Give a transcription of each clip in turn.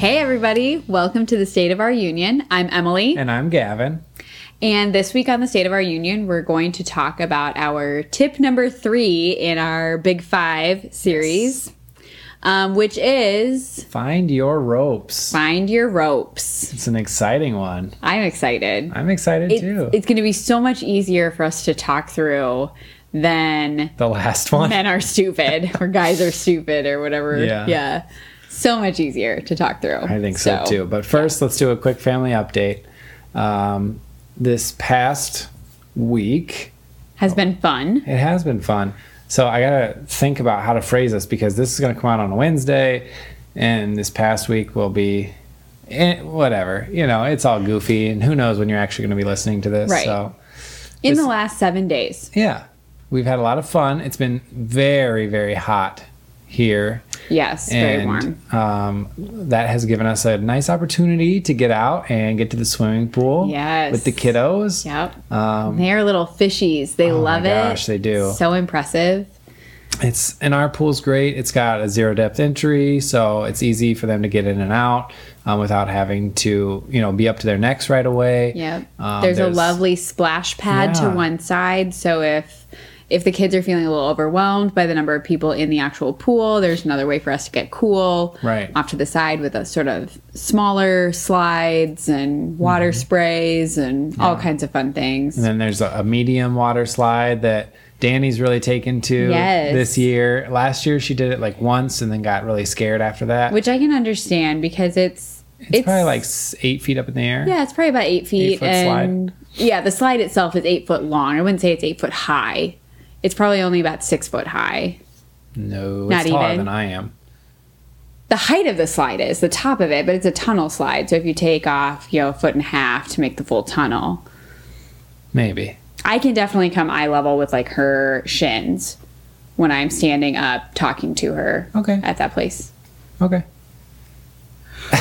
Hey, everybody. Welcome to the State of Our Union. I'm Amalie. And I'm Gavin. And this week on the State of Our Union, we're going to talk about our tip number three in our Big Five series, um, which is Find your ropes. find your ropes. It's an exciting one. I'm excited. I'm excited too. it's going to be so much easier for us to talk through than the last one. men are stupid or guys are stupid or whatever. Yeah. Yeah. So much easier to talk through. I think so, too. But first, let's do a quick family update. Um, this past week, Has been fun. it has been fun. So I got to think about how to phrase this because this is going to come out on a Wednesday, and this past week will be eh, whatever. You know, it's all goofy, and who knows when you're actually going to be listening to this. Right. So, In the last seven days. yeah, we've had a lot of fun. It's been very, very hot here. Yes. Very warm. um, that has given us a nice opportunity to get out and get to the swimming pool Yes. with the kiddos. Yep. Um, They're little fishies. They Oh love it. gosh, they do. So impressive. it's and our pool's great. It's got a zero depth entry, so it's easy for them to get in and out um, without having to, you know, be up to their necks right away. Yep. Um, there's, a lovely splash pad to one side. So if if the kids are feeling a little overwhelmed by the number of people in the actual pool, there's another way for us to get cool. Right. Off to the side with a sort of smaller slides and water sprays and all kinds of fun things. Mm-hmm. And then there's a, a medium water slide that Danny's really taken to Yes. this year. Last year she did it like once and then got really scared after that. Which I can understand because it's it's, probably like eight feet up in the air. Yeah, it's probably about eight feet. foot and yeah, the slide itself is eight foot long. I wouldn't say it's eight foot high. It's probably only about six foot high. No, Not it's taller even. than I am. The height of the slide is the top of it, but it's a tunnel slide. So if you take off, you know, a foot and a half to make the full tunnel, Maybe. I can definitely come eye level with like her shins when I'm standing up talking to her. Okay. At that place. Okay.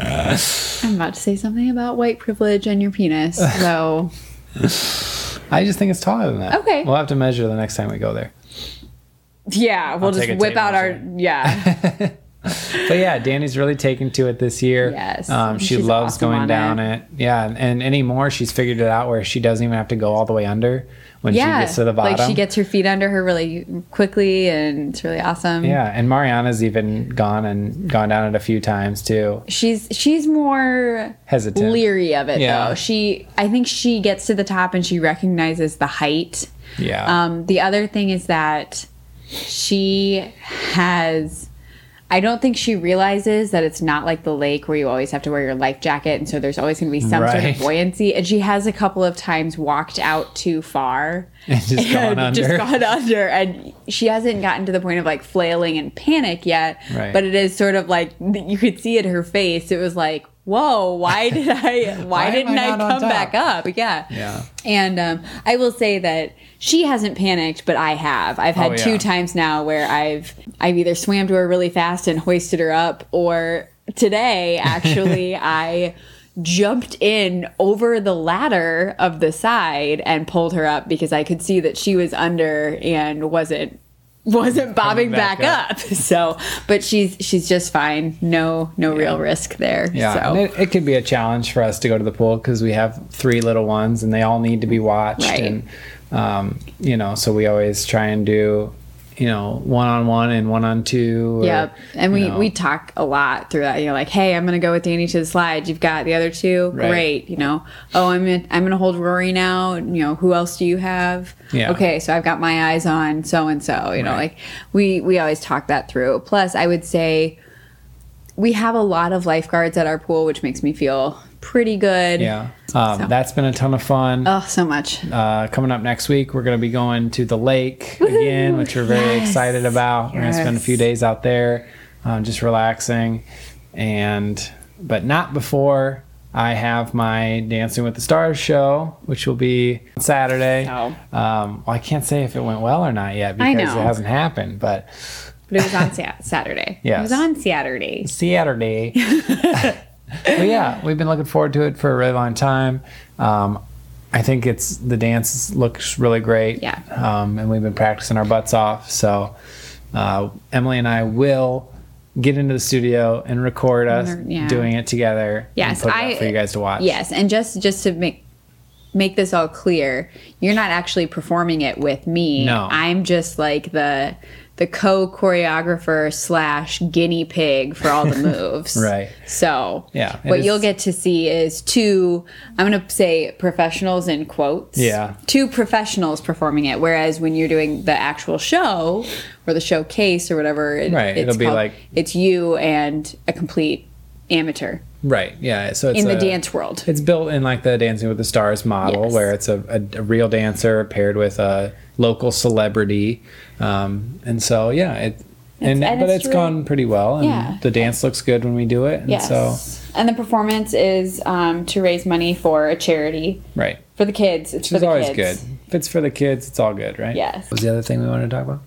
I'm about to say something about white privilege and your penis. So I just think it's taller than that. Okay. We'll have to measure the next time we go there. yeah, we'll just take a whip tape out our yeah. But yeah, Danny's really taken to it this year. Yes. Um, she She's loves awesome going down it. it. Yeah. And, and anymore, she's figured it out where she doesn't even have to go all the way under when she gets to the bottom. Like she gets her feet under her really quickly, and it's really awesome. yeah. And Mariana's even gone and gone down it a few times too. she's she's more Hesitant. leery of it Yeah. though. She, I think she gets to the top and she recognizes the height. Yeah. Um, the other thing is that she has. I don't think she realizes that it's not like the lake where you always have to wear your life jacket, and so there's always going to be some sort of buoyancy. And she has a couple of times walked out too far And just gone under. just gone under, and she hasn't gotten to the point of like flailing in panic yet. Right. But it is sort of like you could see in her face. It was like, "Whoa, why did I? Why, Why didn't I I, come back up?" Yeah. Yeah. And um, I will say that she hasn't panicked, but I have. I've had Oh, two yeah. times now where I've I've either swam to her really fast and hoisted her up, or today actually I jumped in over the ladder of the side and pulled her up because I could see that she was under and wasn't wasn't bobbing back back, up. up. So, but she's she's just fine. No no real risk there. Yeah, So. it, it could be a challenge for us to go to the pool because we have three little ones and they all need to be watched. Right. And, um, you know, so we always try and do, you know, one on one and one on two. or, Yep. And we, you know, we talk a lot through that. You know, like, hey, I'm gonna go with Danny to the slide. You've got the other two. Right. Great. You know, oh, I'm gonna, I'm gonna hold Rory now. You know, who else do you have? Yeah. Okay, so I've got my eyes on so and so. You know, Right. like we we always talk that through. Plus, I would say we have a lot of lifeguards at our pool, which makes me feel pretty good. Yeah. Um, So. That's been a ton of fun. Oh, so much. Uh, coming up next week, we're going to be going to the lake again, which we're very Yes. excited about. We're going to spend a few days out there, um, just relaxing, and but not before I have my Dancing with the Stars show, which will be Saturday. Oh. Um, well, I can't say if it went well or not yet because it hasn't happened, but But it was on Saturday. Yes. It was on Saturday. Saturday. but yeah, we've been looking forward to it for a really long time. Um, I think it's the dance looks really great. Yeah. Um, and we've been practicing our butts off. So uh, Amalie and I will get into the studio and record us Yeah. doing it together. Yes, and I for you guys to watch. Yes, and just just to make make this all clear, you're not actually performing it with me. No. I'm just like the the co choreographer slash guinea pig for all the moves. Right. So Yeah, what is- you'll get to see is two. I'm gonna say professionals in quotes. Yeah. Two professionals performing it, whereas when you're doing the actual show or the showcase or whatever, it, Right, it's it'll be called, like- it's you and a complete amateur Right. Yeah. So it's in the a- dance world. It's built in like the Dancing with the Stars model, Yes. where it's a, a, a real dancer paired with a local celebrity, um, and so yeah, it and, and but it's it's really- gone pretty well, and Yeah. the dance looks good when we do it, and Yes. so and the performance is um, to raise money for a charity right, for the kids. It's which for is the always kids. good. If it's for the kids, it's all good, right? Yes. What was the other thing we wanted to talk about?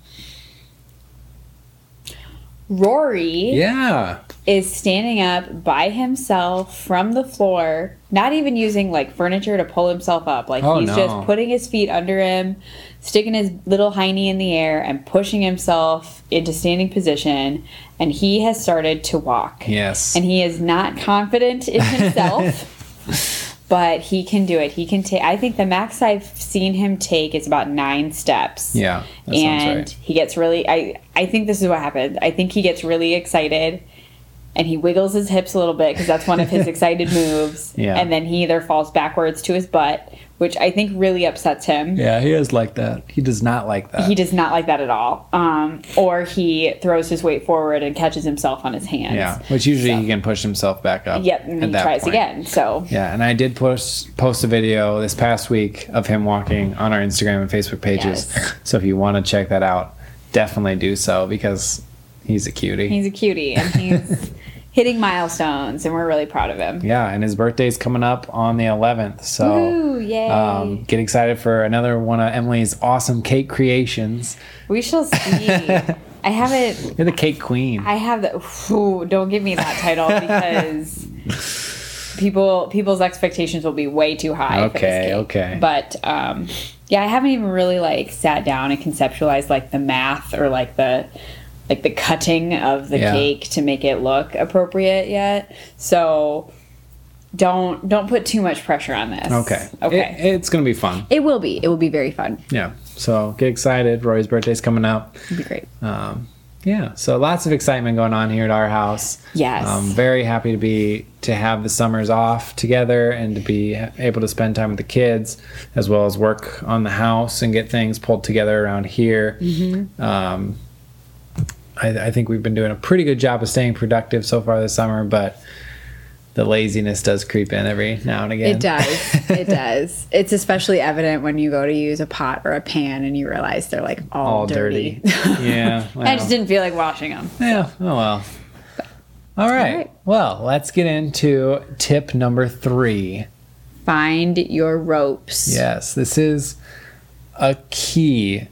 Rory Yeah. is standing up by himself from the floor, not even using like furniture to pull himself up. Like Oh, he's no. just putting his feet under him, sticking his little hiney in the air, and pushing himself into standing position. And he has started to walk. Yes. and he is not confident in himself but he can do it he can take i think the max i've seen him take is about nine steps yeah. And right. he gets really i i think this is what happened i think he gets really excited and he wiggles his hips a little bit because that's one of his excited moves Yeah. and then he either falls backwards to his butt which i think really upsets him Yeah, he is like that. He does not like that. he does not like that at all um, or he throws his weight forward and catches himself on his hands yeah, which usually So- he can push himself back up. yep and at he that tries point. again so Yeah, and I did post post a video this past week of him walking on our Instagram and Facebook pages. Yes. So if you want to check that out, definitely do so because he's a cutie. He's a cutie and he's hitting milestones, and we're really proud of him. yeah, and his birthday's coming up on the 11th. So yay. um, get excited for another one of Amalie's awesome cake creations. we shall see. I haven't. You're the cake queen. I have the. Ooh, don't give me that title because people people's expectations will be way too high. Okay, okay. But um, yeah, I haven't even really like sat down and conceptualized like the math or like the like the cutting of the Yeah. cake to make it look appropriate yet. So don't don't put too much pressure on this. okay. Okay. It- it's to be fun. It will be. It will be very fun. Yeah. So get excited. Rory's birthday's coming up. It'll be great. um, yeah so lots of excitement going on here at our house Yes. um, very happy to be to have the summers off together and to be able to spend time with the kids as well as work on the house and get things pulled together around here Mm-hmm. um, I, I think we've been doing a pretty good job of staying productive so far this summer but the laziness does creep in every now and again It does. It does. It's especially evident when you go to use a pot or a pan and you realize they're like all, all dirty. dirty, yeah I just didn't feel like washing them. Yeah. Oh well. All right. right. Well, let's get into tip number three. Find your ropes. Yes, this is a key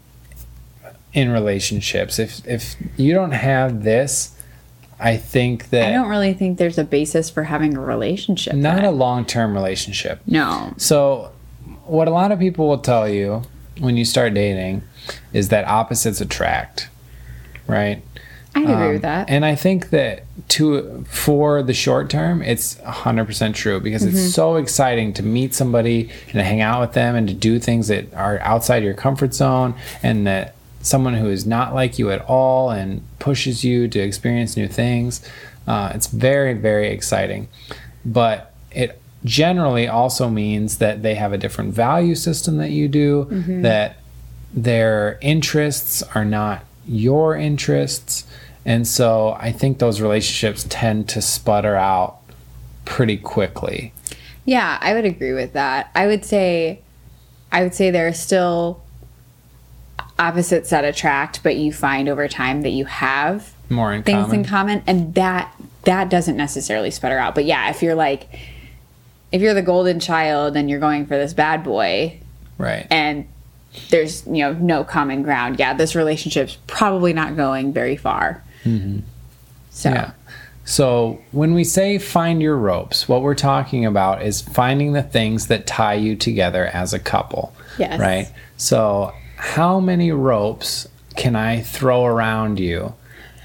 in relationships. If if you don't have this, I think that I don't really think there's a basis for having a relationship. not then. a long term relationship. no. So, what a lot of people will tell you when you start dating is that opposites attract, right? Agree Um, with that. And I think that to for the short term, it's 100% true because it's so exciting to meet somebody and to hang out with them and to do things that are outside your comfort zone and that someone who is not like you at all and pushes you to experience new things. Uh, it's very, very exciting. But it generally also means that they have a different value system that you do, that their interests are not your interests. And so I think those relationships tend to sputter out pretty quickly. Yeah, I would agree with that. I would say I would say there are still opposites that attract, but you find over time that you have More in things common. in common and that that doesn't necessarily sputter out. But yeah, if you're like if you're the golden child and you're going for this bad boy right. and there's you know no common ground, yeah, this relationship's probably not going very far. Mm-hmm. So Yeah. So when we say find your ropes, what we're talking about is finding the things that tie you together as a couple. Yes. Right? So how many ropes can I throw around you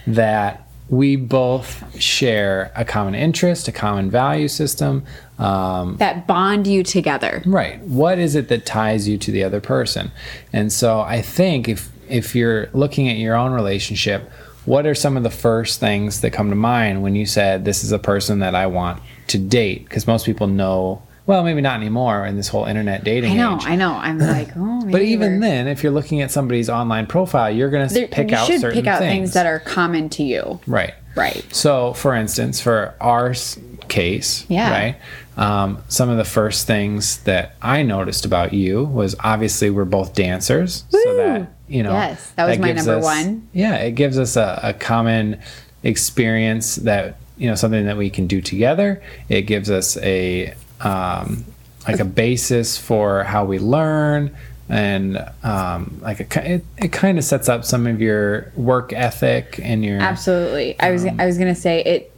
that we both share a common interest, a common value system. Um, that bond you together. Right. What is it that ties you to the other person? And so I think if if you're looking at your own relationship, what are some of the first things that come to mind when you said this is a person that I want to date? Because most people know well, maybe not anymore in this whole internet dating I know, age. I know. I'm like, oh, But even we're- then, if you're looking at somebody's online profile, you're going to pick you out should certain pick out things. things that are common to you. right. Right. So, for instance, for our case, Yeah. right, um, some of the first things that I noticed about you was obviously we're both dancers, so that you know, Yes, that was my number us- one. Yeah, it gives us a, a common experience that you know something that we can do together. It gives us a um, like a basis for how we learn and um, like a, it, it kind of sets up some of your work ethic and your Absolutely. I was I was gonna say it.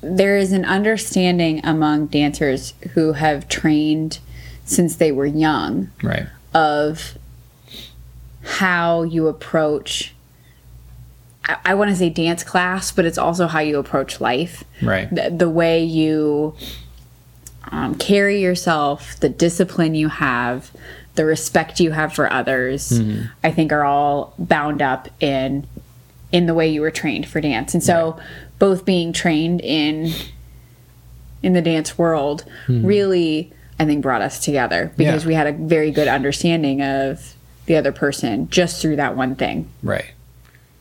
There is an understanding among dancers who have trained since they were young right of how you approach. I, I want to say dance class, but it's also how you approach life. right The, the way you um, carry yourself, the discipline you have, the respect you have for others, Mm-hmm. I think are all bound up in in the way you were trained for dance. And so both being trained in in the dance world really I think brought us together because Mm-hmm. Yeah. we had a very good understanding of the other person just through that one thing. right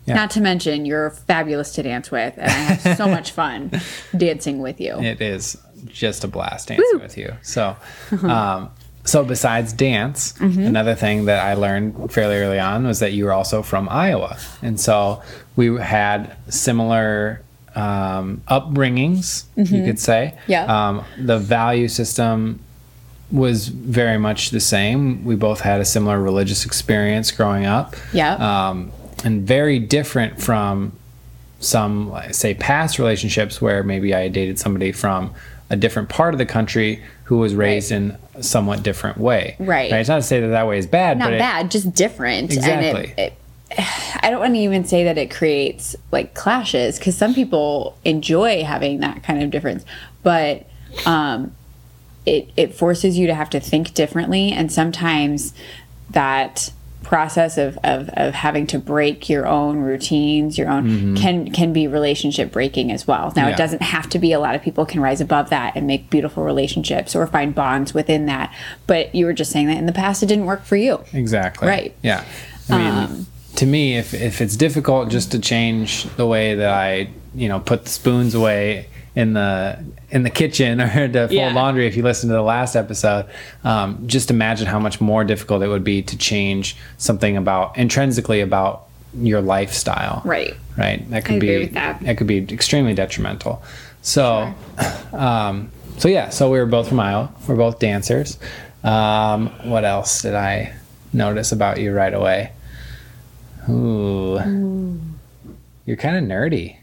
Yeah. Not to mention you're fabulous to dance with and I have so much fun dancing with you. It is just a blast dancing with you. So, um, so besides dance, another thing that I learned fairly early on was that you were also from Iowa, and so we had similar um, upbringings, you could say. Yeah. Um, the value system was very much the same. We both had a similar religious experience growing up. Yeah. Um, and very different from some say past relationships where maybe I dated somebody from a different part of the country who was raised in a somewhat different way. Right. It's not to say that that way is bad, Not but it- bad, just different. Exactly. And it, it, I don't want to even say that it creates like clashes because some people enjoy having that kind of difference, but um, it it forces you to have to think differently, and sometimes that process of, of, of having to break your own routines your own can can be relationship breaking as well now Mm-hmm. Yeah. it doesn't have to be a lot of people can rise above that and make beautiful relationships or find bonds within that but you were just saying that in the past it didn't work for you Exactly. Right. Yeah. I mean, Um, to me, if if it's difficult just to change the way that I, you know, put the spoons away in the in the kitchen or to fold Yeah. laundry, if you listen to the last episode, um, just imagine how much more difficult it would be to change something about intrinsically about your lifestyle. right Right. That could I be agree with that. could be extremely detrimental. So, um, so yeah. So we were both from Iowa. We're both dancers. Um, what else did I notice about you right away? Ooh, you're kind of nerdy,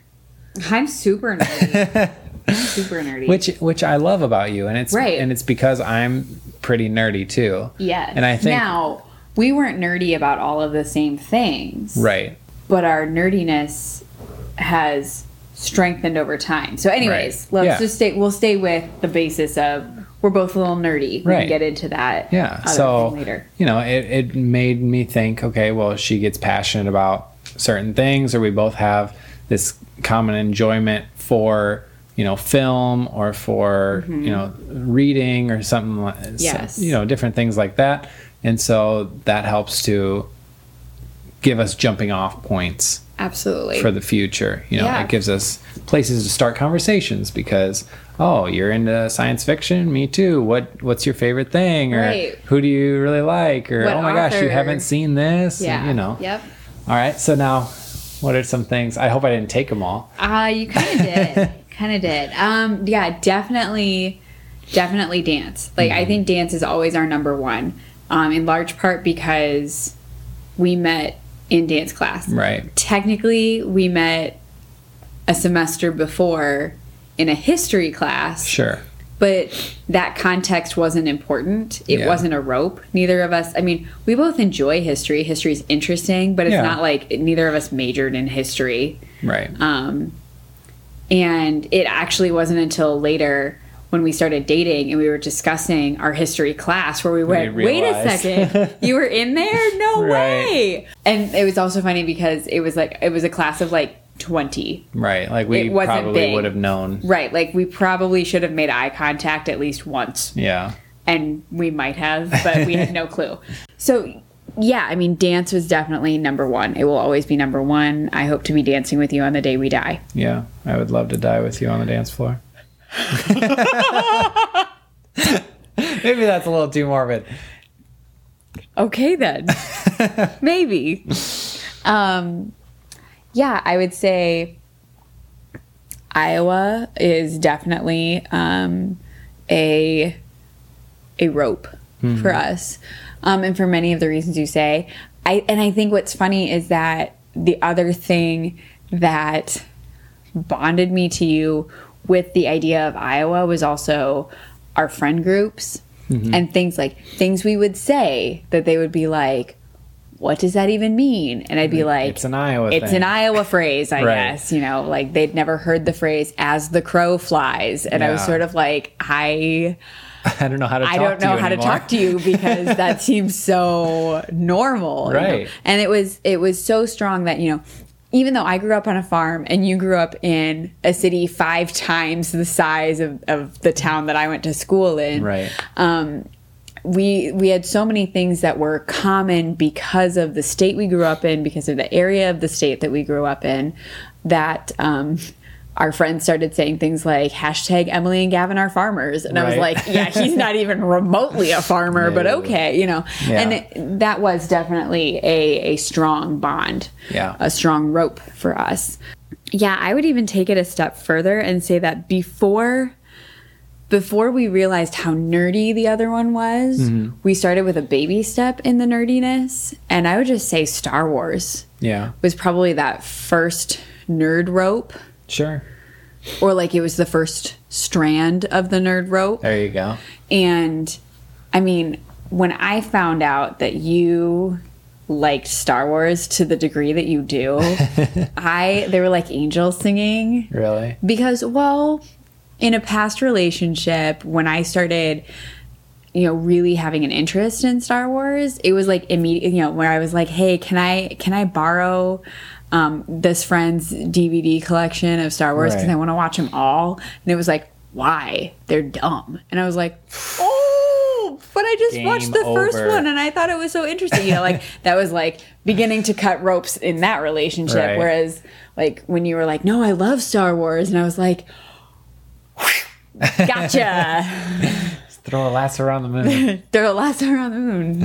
i'm super nerdy I'm super nerdy which which I love about you, and it's Right. and it's because I'm pretty nerdy too. yes and I think now we weren't nerdy about all of the same things right. but our nerdiness has strengthened over time. So, anyways, Right. let's Yeah. just stay. We'll stay with the basis of we're both a little nerdy. We Right. can get into that. Yeah. so later. you know, it, it made me think, okay, well, she gets passionate about certain things, or we both have this common enjoyment for you know film or for you know reading or something like Mm-hmm. Yes. you know different things like that and so that helps to give us jumping off points Absolutely. for the future. You know, Yeah. it gives us places to start conversations because oh, you're into science fiction, me too. What what's your favorite thing, or Right. who do you really like, or What oh my gosh, you haven't seen this, yeah. you know. Yep. All right, so now, what are some things? I hope I didn't take them all. Uh, you kind of did. kind of did. Um, yeah, definitely, definitely dance. Like, Mm-hmm. I think dance is always our number one, um, in large part because we met in dance class. Right. Technically, we met a semester before in a history class, Sure. But that context wasn't important. It Yeah. wasn't a rope. Neither of us, I mean, we both enjoy history. History is interesting, but it's Yeah. not like neither of us majored in history. Right. Um, and it actually wasn't until later when we started dating and we were discussing our history class where we went, wait a second, you were in there? No Right. way. And it was also funny because it was like, it was a class of like 20. right. Like we probably big. would have known. Right. Like we probably should have made eye contact at least once. Yeah. And we might have, but we had no clue. So, yeah, I mean, dance was definitely number one. It will always be number one. I hope to be dancing with you on the day we die. Yeah. I would love to die with you on the dance floor. Maybe that's a little too morbid. Okay then. Maybe. Um yeah, I would say Iowa is definitely um a a rope for us. Um and for many of the reasons you say. I and I think what's funny is that the other thing that bonded me to you with the idea of Iowa was also our friend groups and things like things we would say that they would be like, what does that even mean? And I'd be like, It's an Iowa It's thing." an Iowa phrase, I Right. guess. You know, like they'd never heard the phrase "as the crow flies," and I was sort of like, I. I don't know how to talk I don't to know you how to talk to you because that seems so normal. you know? Right. And it was it was so strong that, you know, even though I grew up on a farm and you grew up in a city five times the size of, of the town that I went to school in. Right. Um we we had so many things that were common because of the state we grew up in, because of the area of the state that we grew up in, that um our friends started saying things like hashtag Amalie and Gavin are farmers. And I was like, yeah, he's not even remotely a farmer, but okay, you know. Yeah. And it, that was definitely a, a strong bond, Yeah. a strong rope for us. Yeah, I would even take it a step further and say that before before we realized how nerdy the other one was, Mm-hmm. we started with a baby step in the nerdiness, and I would just say Star Wars Yeah. was probably that first nerd rope Sure. or like it was the first strand of the nerd rope. There you go. And I mean, when I found out that you liked Star Wars to the degree that you do, I they were like angels singing Really? because well, in a past relationship when I started you know really having an interest in Star Wars, it was like immediate you know where I was like, "Hey, can I can I borrow um, this friend's DVD collection of Star Wars because Right. I want to watch them all?" And it was like, "Why? They're dumb." And I was like, "Oh, but I just Game watched the first one and I thought it was so interesting." You know, like that was like beginning to cut ropes in that relationship Right. whereas like when you were like, "No, I love Star Wars." And I was like, Gotcha. Throw a lasso around the moon. Throw a lasso around the moon.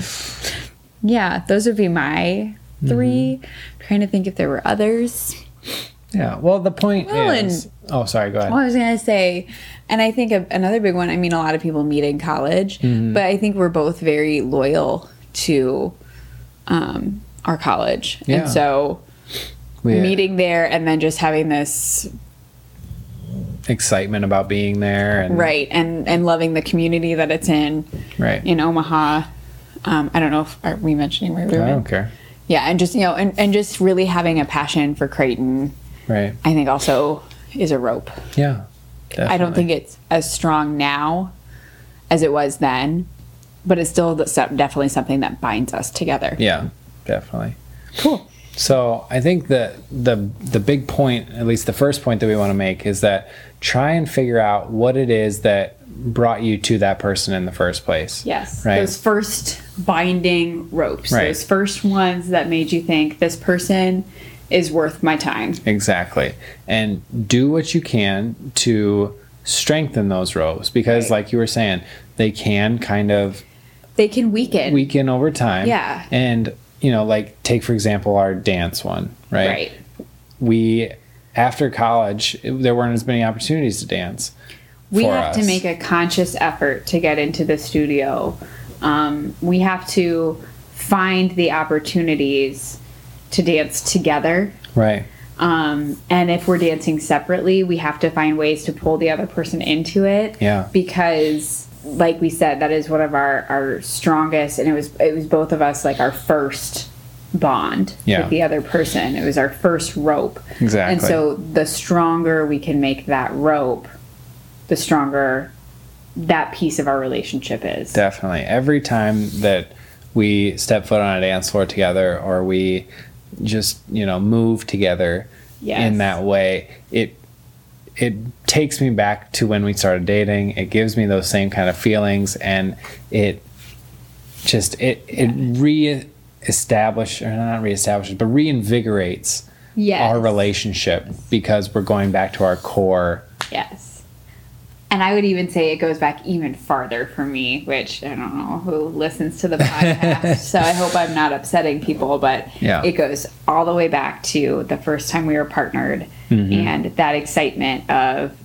Yeah, those would be my 3 Trying to think if there were others. yeah. Well, the point Well, is. Oh, sorry. Go ahead. Well, I was gonna say, and I think a, another big one. I mean, a lot of people meet in college, but I think we're both very loyal to um, our college, Yeah. and so We- meeting there and then just having this excitement about being there and right and and loving the community that it's in right. in Omaha. Um, I don't know if are we mentioning where we were. I don't care. Yeah, and just you know, and, and just really having a passion for Creighton, Right. I think also is a rope. Yeah. I don't think it's as strong now as it was then, but it's still definitely something that binds us together. Yeah, definitely. Cool. So I think that the the big point, at least the first point that we want to make, is that try and figure out what it is that brought you to that person in the first place. Yes. Right. Those first binding ropes, Right. those first ones that made you think this person is worth my time. Exactly. And do what you can to strengthen those ropes because, Right. like you were saying, they can kind of They can weaken. weaken over time. Yeah. And, you know, like take, for example, our dance one, right? Right. We, after college, there weren't as many opportunities to dance. we have to make a conscious effort to get into the studio. Um, we have to find the opportunities to dance together. Right. Um, and if we're dancing separately, we have to find ways to pull the other person into it. Yeah. Because, like we said, that is one of our, our strongest, and it was it was both of us like our first bond Yeah. with the other person. It was our first rope. Exactly. And so the stronger we can make that rope, the stronger that piece of our relationship is. Definitely. Every time that we step foot on a dance floor together or we just, you know, move together Yes. in that way, it it takes me back to when we started dating. It gives me those same kind of feelings and it just it it re-establishes or not re-establishes but reinvigorates Yes. our relationship because we're going back to our core Yes. And I would even say it goes back even farther for me, which I don't know who listens to the podcast. so I hope I'm not upsetting people, but Yeah. it goes all the way back to the first time we were partnered Mm-hmm. and that excitement of,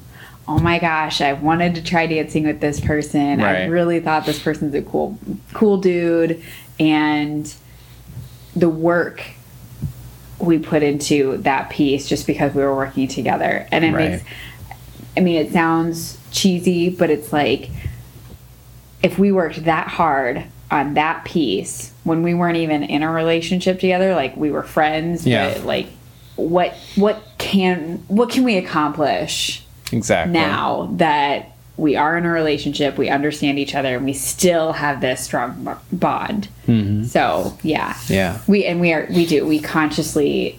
oh my gosh, I wanted to try dancing with this person. I really thought this person's a cool, cool dude. And the work we put into that piece just because we were working together. And it Right. makes I mean, it sounds cheesy, but it's like if we worked that hard on that piece when we weren't even in a relationship together, like we were friends, Yeah. but like what what can what can we accomplish exactly now that we are in a relationship, we understand each other, and we still have this strong bond. Mm-hmm. So yeah, yeah we and we are we do we consciously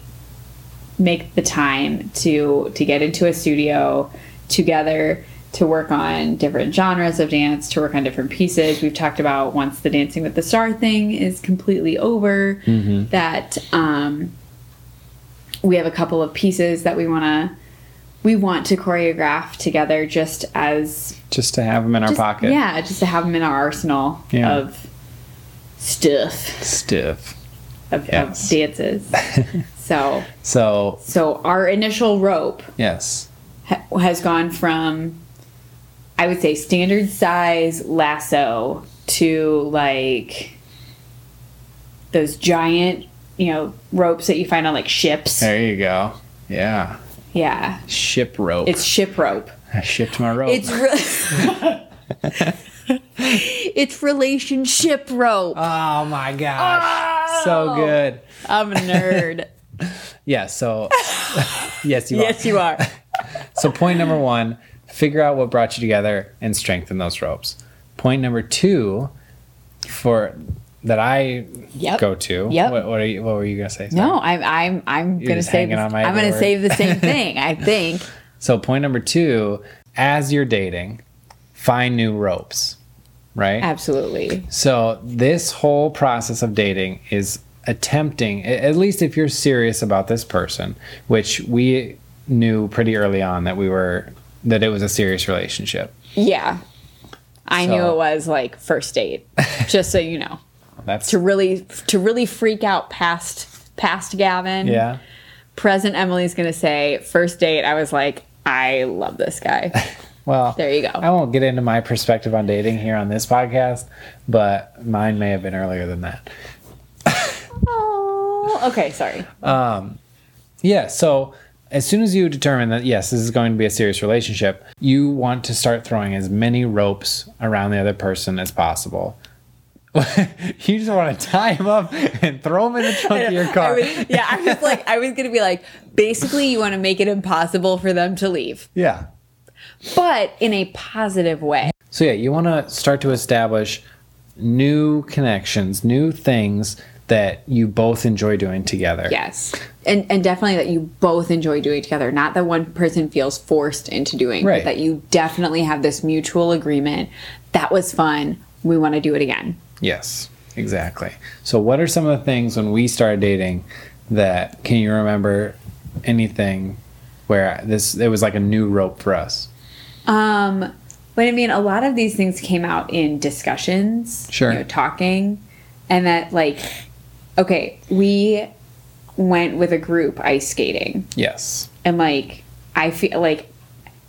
make the time to to get into a studio together to work on different genres of dance to work on different pieces we've talked about once the dancing with the star thing is completely over that um we have a couple of pieces that we want to we want to choreograph together just as just to have them in our pocket yeah just to have them in our arsenal Yeah. of stuff stiff of, Yes. of dances. so, so so our initial rope yes ha- has gone from, I would say, standard size lasso to like those giant, you know, ropes that you find on like ships. there you go yeah Yeah, ship rope it's ship rope. i shipped my rope It's re- it's relationship rope. oh my gosh so oh. good I'm a nerd. yeah so yes you yes, are you are. so point number one figure out what brought you together and strengthen those ropes point number two for that i Yep. go to Yep. what, what, are you, what were you gonna say No, I'm I'm I'm gonna say hanging this, on my I'm gonna say the same thing. I think. So point number two, as you're dating, find new ropes, right? Absolutely. So this whole process of dating is attempting, at least if you're serious about this person, which we knew pretty early on that we were that it was a serious relationship. Yeah. I knew it was like first date. just so you know. That's To really to really freak out past past Gavin. yeah. Present Amalie's gonna say, first date, I was like, I love this guy. Well, There you go. I won't get into my perspective on dating here on this podcast, but mine may have been earlier than that. oh okay, sorry. Um, Yeah. So as soon as you determine that yes, this is going to be a serious relationship, you want to start throwing as many ropes around the other person as possible. you just want to tie them up and throw them in the trunk of your I car. was, yeah, I was like, I was gonna be like, basically, you want to make it impossible for them to leave, yeah. but in a positive way. So yeah, you want to start to establish new connections, new things that you both enjoy doing together. Yes. And and definitely that you both enjoy doing together. Not that one person feels forced into doing, Right. but that you definitely have this mutual agreement. That was fun. We want to do it again. Yes, exactly. So, what are some of the things when we started dating that can you remember anything where this it was like a new rope for us? Um but I mean a lot of these things came out in discussions, Sure. you know, talking and that like okay, we went with a group ice skating. Yes. and like I feel like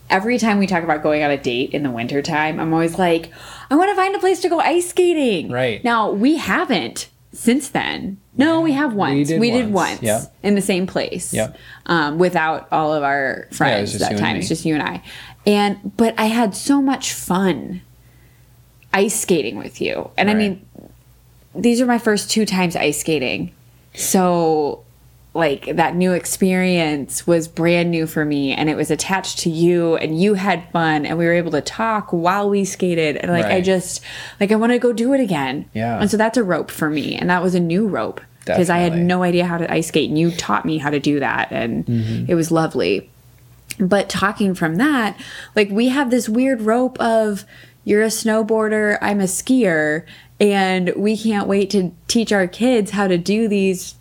every time we talk about going on a date in the wintertime, I'm always like, I want to find a place to go ice skating. Right. Now we haven't since then. No, we have once. did We did once, once yep. in the same place. Yep. Um, without all of our friends just that time. me. It's just you and I. And but I had so much fun ice skating with you. And I mean, these are my first two times ice skating. so like that new experience was brand new for me and it was attached to you and you had fun and we were able to talk while we skated and like I just like I want to go do it again. Yeah. And so that's a rope for me and that was a new rope because I had no idea how to ice skate and you taught me how to do that and Mm-hmm. it was lovely. But talking from that, like we have this weird rope of you're a snowboarder, I'm a skier, and we can't wait to teach our kids how to do these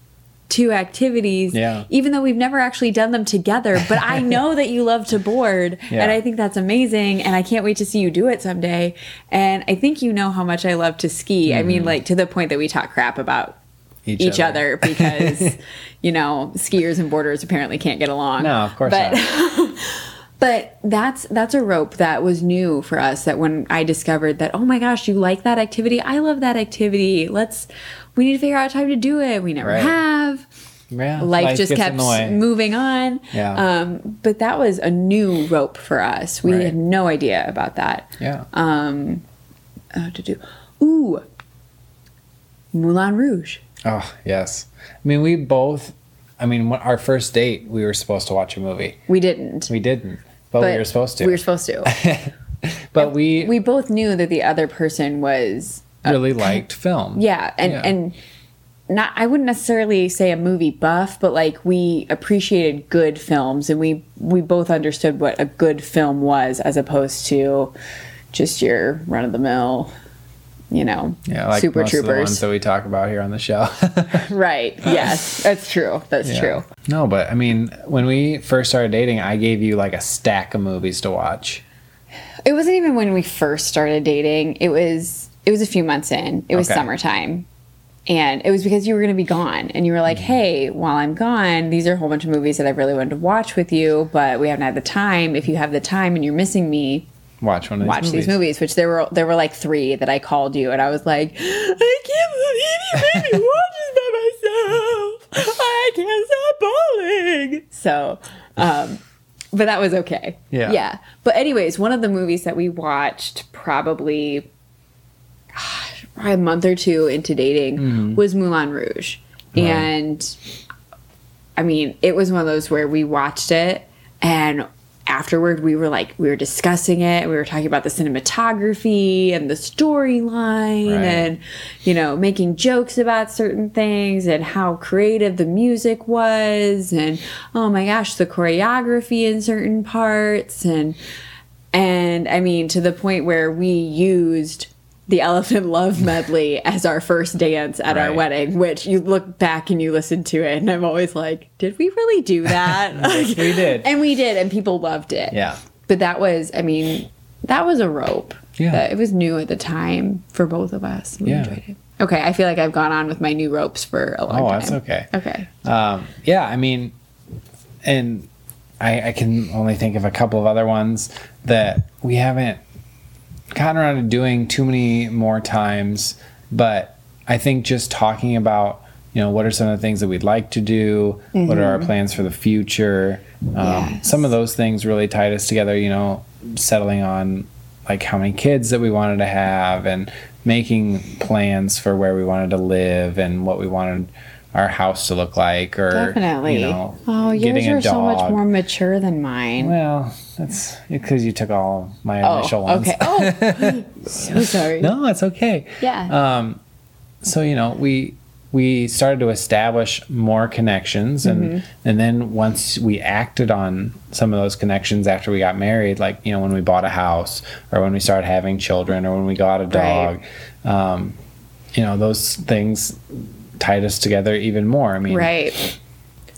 two activities Yeah. even though we've never actually done them together but i know that you love to board Yeah. and i think that's amazing and i can't wait to see you do it someday and i think you know how much i love to ski i Mm-hmm. mean like to the point that we talk crap about each, other. because you know skiers and boarders apparently can't get along No, of course but not. but that's that's a rope that was new for us that when i discovered that oh my gosh you like that activity i love that activity let's we need to figure out time to do it we never Right. have Yeah, life, just kept in the way. moving on Yeah. um but that was a new rope for us we Right. had no idea about that Yeah. um uh, to do ooh moulin rouge oh yes. I mean, we both. I mean, our first date, we were supposed to watch a movie. we didn't We didn't, but, we were supposed to. we were supposed to but we, we both knew that the other person was really liked film. Yeah, and Yeah. and not I wouldn't necessarily say a movie buff, but like we appreciated good films and we we both understood what a good film was as opposed to just your run of the mill, you know, Yeah, like super the ones troopers. that we talk about here on the show. right. Yes, that's true. That's Yeah. true. No, but I mean, when we first started dating, I gave you like a stack of movies to watch. It wasn't even when we first started dating. It was it was a few months in. It was Okay. summertime. And it was because you were going to be gone and you were like, mm-hmm. "Hey, while I'm gone, these are a whole bunch of movies that I've really wanted to watch with you, but we haven't had the time. If you have the time and you're missing me, Watch one of these watch movies. these movies." Which there were there were like 3 that I called you and I was like, "I can't believe you made me watch this by myself. I can't stop bawling." So, um but that was okay. Yeah. Yeah. But anyways, one of the movies that we watched probably gosh, probably a month or two into dating Mm-hmm. was Moulin Rouge. And I mean, it was one of those where we watched it and afterward we were like we were discussing it we were talking about the cinematography and the storyline Right. and you know making jokes about certain things and how creative the music was and oh my gosh the choreography in certain parts and and I mean to the point where we used the Elephant Love medley as our first dance at our wedding, which you look back and you listen to it, and I'm always like, did we really do that? Yes, we did. And we did, and people loved it. Yeah. But that was, I mean, that was a rope. Yeah. It was new at the time for both of us. We Yeah. enjoyed it. Okay, I feel like I've gone on with my new ropes for a long Oh, time. that's okay. Okay. Um, yeah, I mean, and I, I can only think of a couple of other ones that we haven't gotten around to doing too many more times. But I think just talking about, you know, what are some of the things that we'd like to do? What are our plans for the future? Um, Yes. Some of those things really tied us together, you know, settling on like how many kids that we wanted to have and making plans for where we wanted to live and what we wanted our house to look like or Definitely. you know oh, yours getting a are so much more mature than mine. well that's because you took all my oh, initial ones okay. Oh, so sorry. no it's okay Yeah. um so you know we we started to establish more connections and Mm-hmm. and then once we acted on some of those connections after we got married like you know when we bought a house or when we started having children or when we got a dog um you know those things tied us together even more i mean right.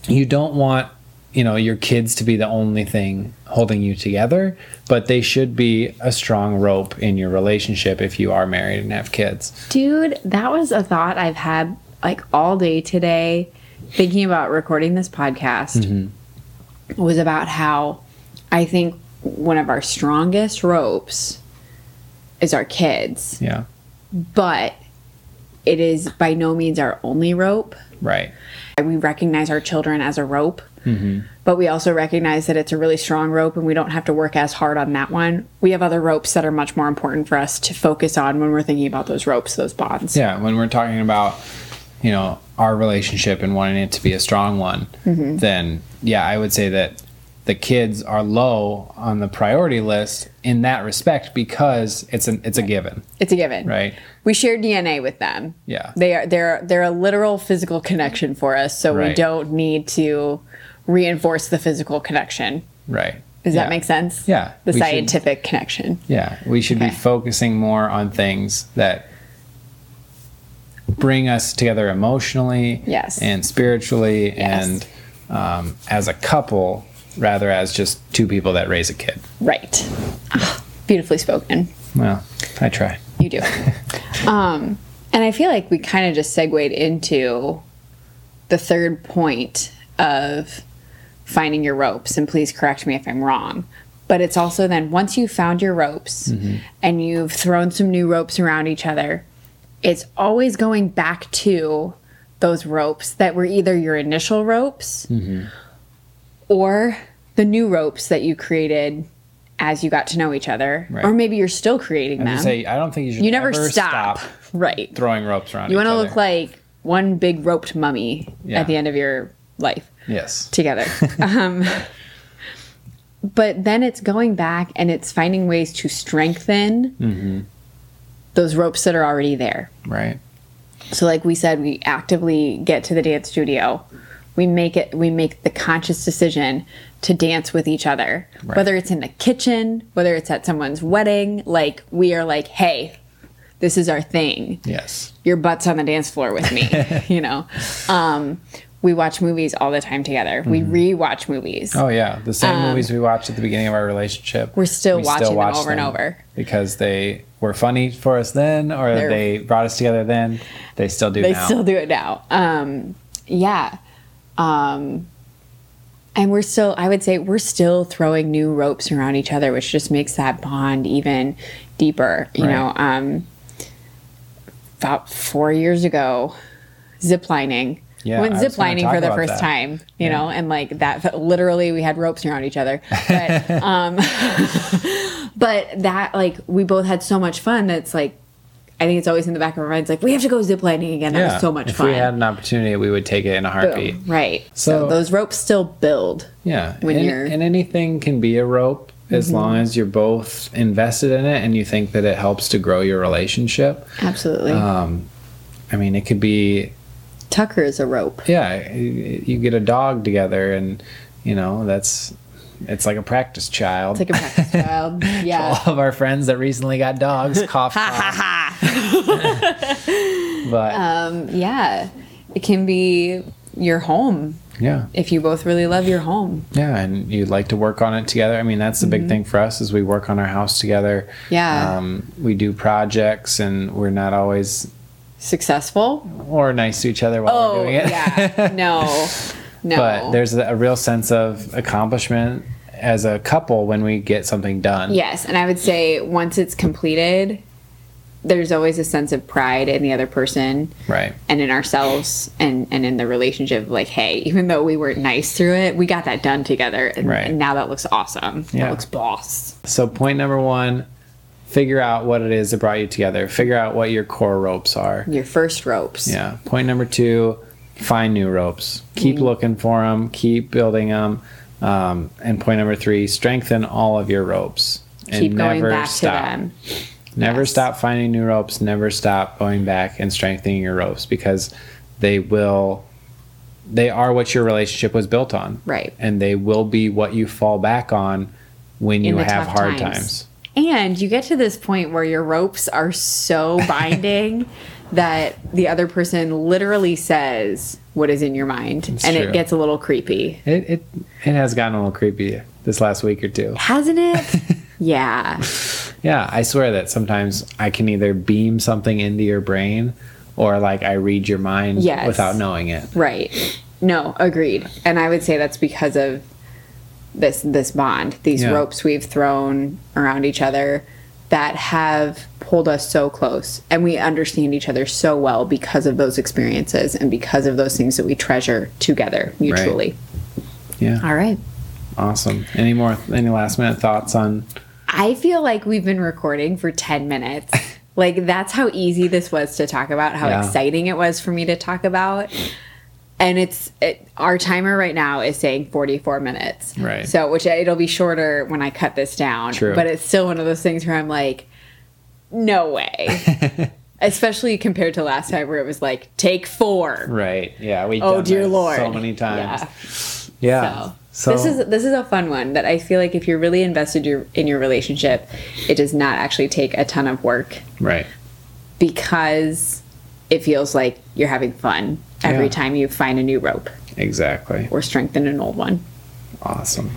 you don't want you know your kids to be the only thing holding you together but they should be a strong rope in your relationship if you are married and have kids Dude, that was a thought I've had like all day today thinking about recording this podcast Mm-hmm. was about how I think one of our strongest ropes is our kids, yeah but it is by no means our only rope. right We recognize our children as a rope, Mm-hmm. but we also recognize that it's a really strong rope and we don't have to work as hard on that one. We have other ropes that are much more important for us to focus on when we're thinking about those ropes, those bonds. yeah when we're talking about you know our relationship and wanting it to be a strong one, then yeah, I would say that the kids are low on the priority list in that respect because it's an it's a given, It's a given. right? We share DNA with them. Yeah. They are they're they're a literal physical connection for us, so we don't need to reinforce the physical connection. Right. Does Yeah. that make sense? Yeah, The we should- scientific connection. Yeah, we should Okay. be focusing more on things that bring us together emotionally Yes. and spiritually Yes. and um, as a couple rather as just two people that raise a kid. Right. Ah, beautifully spoken. Well, I try. You do. um, and I feel like we kind of just segued into the third point of finding your ropes. And please correct me if I'm wrong. But it's also then once you've found your ropes and you've thrown some new ropes around each other, it's always going back to those ropes that were either your initial ropes or the new ropes that you created as you got to know each other. Right. Or maybe you're still creating I them. say I don't think you should you never ever stop. Right. throwing ropes around You want to look like one big roped mummy Yeah. at the end of your life Yes. together. um, but then it's going back and it's finding ways to strengthen Mm-hmm. those ropes that are already there. Right. So like we said, we actively get to the dance studio. We make it we make the conscious decision to dance with each other. Right. Whether it's in the kitchen, whether it's at someone's wedding, like we are like, "Hey, this is our thing. Yes. Your butt's on the dance floor with me." you know. Um we watch movies all the time together. We re-watch movies. Mm-hmm. Oh yeah, the same movies we watched at the beginning of our relationship. Um, We're still watching them watch over and over. because they were funny for us then, or They're- they brought us together then. They still do they now. still do it now um yeah um and we're still i would say we're still throwing new ropes around each other which just makes that bond even deeper you Right. know um about four years ago ziplining Yeah, went I was gonna ziplining for the first that. time you Yeah. know and like that literally we had ropes around each other but um but that like we both had so much fun that's like I think it's always in the back of our minds like we have to go ziplining again. That was so much if fun. If we had an opportunity, we would take it in a heartbeat. Boom. Right. So, So- those ropes still build. Yeah, When and, you're- and anything can be a rope as Mm-hmm. long as you're both invested in it and you think that it helps to grow your relationship. Absolutely. Um, I mean, it could be Tucker is a rope. yeah, you get a dog together and you know that's it's like a practice child. It's like a practice child. Yeah. all of our friends that recently got dogs cough cough. but Um, yeah. It can be your home yeah if you both really love your home. yeah and you'd like to work on it together i mean that's the big thing for us is we work on our house together Mm-hmm. Yeah. um, we do projects and we're not always Successful? or nice to each other while we're Oh, doing it yeah. No. No. but there's a, real sense of accomplishment as a couple when we get something done Yes, and I would say once it's completed, there's always a sense of pride in the other person right and in ourselves and and in the relationship. Like, hey, even though we weren't nice through it, we got that done together, and, Right. and now that looks awesome. Yeah. That looks boss. so point number one figure out what it is that brought you together figure out what your core ropes are Your first ropes. Yeah. Point number two, find new ropes. Keep Mm-hmm. looking for them. Keep building them. Um, and point number three, strengthen all of your ropes. And Keep going back to them. Never Yes. stop finding new ropes. Never stop going back and strengthening your ropes because they will. They are what your relationship was built on. Right. And they will be what you fall back on when you have hard times. times. And you get to this point where your ropes are so binding that the other person literally says what is in your mind, and true. it gets a little creepy, It, it it has gotten a little creepy this last week or two. hasn't it? yeah. Yeah, I swear that sometimes I can either beam something into your brain or like I read your mind Yes. without knowing it. Right. No, agreed. And I would say that's because of this this bond, these Yeah. ropes we've thrown around each other that have pulled us so close and we understand each other so well because of those experiences and because of those things that we treasure together mutually. Yeah. All right. Awesome. Any more any last minute thoughts on I feel like we've been recording for 10 minutes Like that's how easy this was to talk about, how Yeah. exciting it was for me to talk about. And it's it, our timer right now is saying 44 minutes. Right. So, which it'll be shorter when I cut this down. True. But it's still one of those things where I'm like, no way. Especially compared to last time where it was like, take four. Right. Yeah. We. Oh dear lord. So many times. Yeah. Yeah. So, this is this is a fun one that I feel like if you're really invested your, in your relationship, it does not actually take a ton of work right. because it feels like you're having fun every Yeah. time you find a new rope Exactly. or strengthen an old one. Awesome.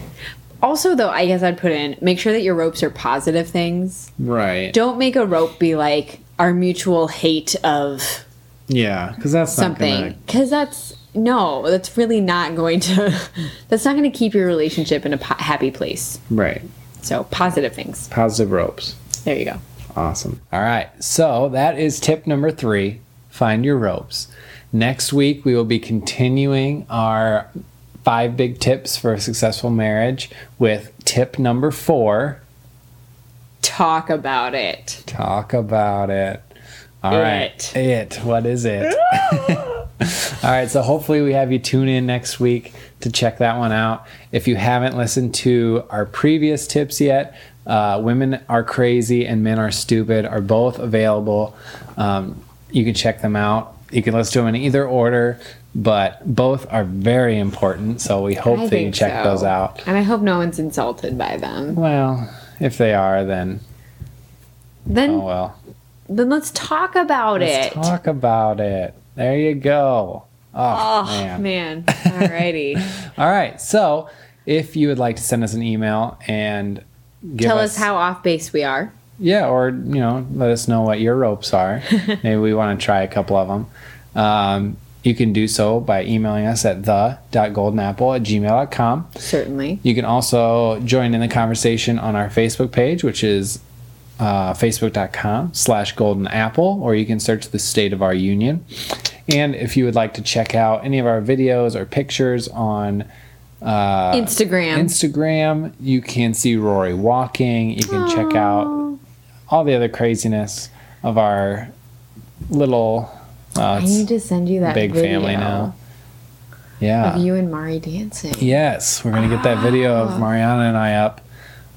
Also, though, I guess I'd put in make sure that your ropes are positive things. Right. Don't make a rope be like our mutual hate of yeah. Because that's something because that's no, that's really not going to. That's not going to keep your relationship in a po- happy place. right. So positive things. Positive ropes. There you go. Awesome. All right. So that is tip number three find your ropes. Next week, we will be continuing our five big tips for a successful marriage with tip number four Talk about it. talk about it. All right. It. It. What is it? All right. So hopefully, we have you tune in next week to check that one out. If you haven't listened to our previous tips yet, uh, Women Are Crazy and Men Are Stupid are both available. Um, you can check them out. You can listen to them in either order, but both are very important. So we hope I that you check so. those out. And I hope no one's insulted by them. Well, if they are, then Then oh well. then let's talk about Let's it. talk about it. There you go. Oh, oh man. man. Alrighty. All right. So, if you would like to send us an email and give Tell us how off base we are. yeah, or you know, let us know what your ropes are. Maybe we want to try a couple of them. Um, you can do so by emailing us at the.guldenapple at gmail.com. Certainly. You can also join in the conversation on our Facebook page, which is uh, facebook.com slash gulden apple, or you can search the state of our union. And if you would like to check out any of our videos or pictures on uh, Instagram. Instagram, you can see Rory walking. You can check out all the other craziness of our little I need to send you that big video family now. Yeah. of you and Mari dancing. Yes, we're gonna get that video of Mariana and I up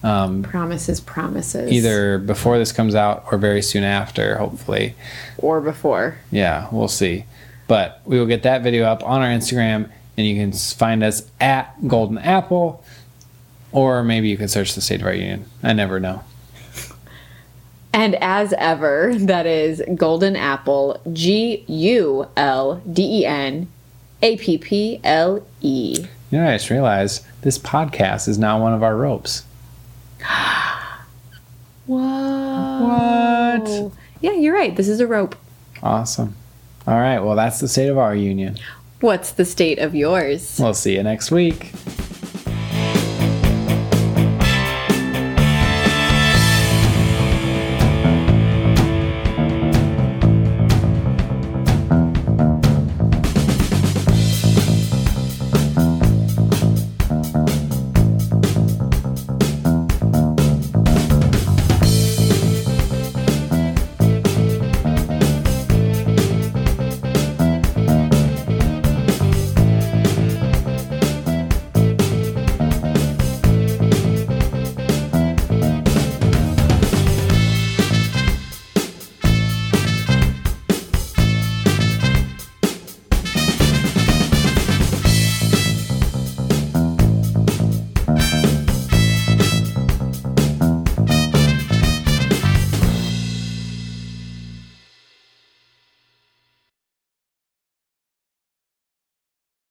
um, Promises, promises. either before this comes out or very soon after, hopefully. or before. Yeah, we'll see. But we will get that video up on our Instagram, and you can find us at Gulden Apple, or maybe you can search the State of Our Union. I never know. And as ever, that is Gulden Apple, G U L D E N A P P L E. You know, I just realized this podcast is now one of our ropes. Whoa. What? Yeah, you're right. This is a rope. Awesome. All right, well, that's the state of our union. What's the state of yours? We'll see you next week.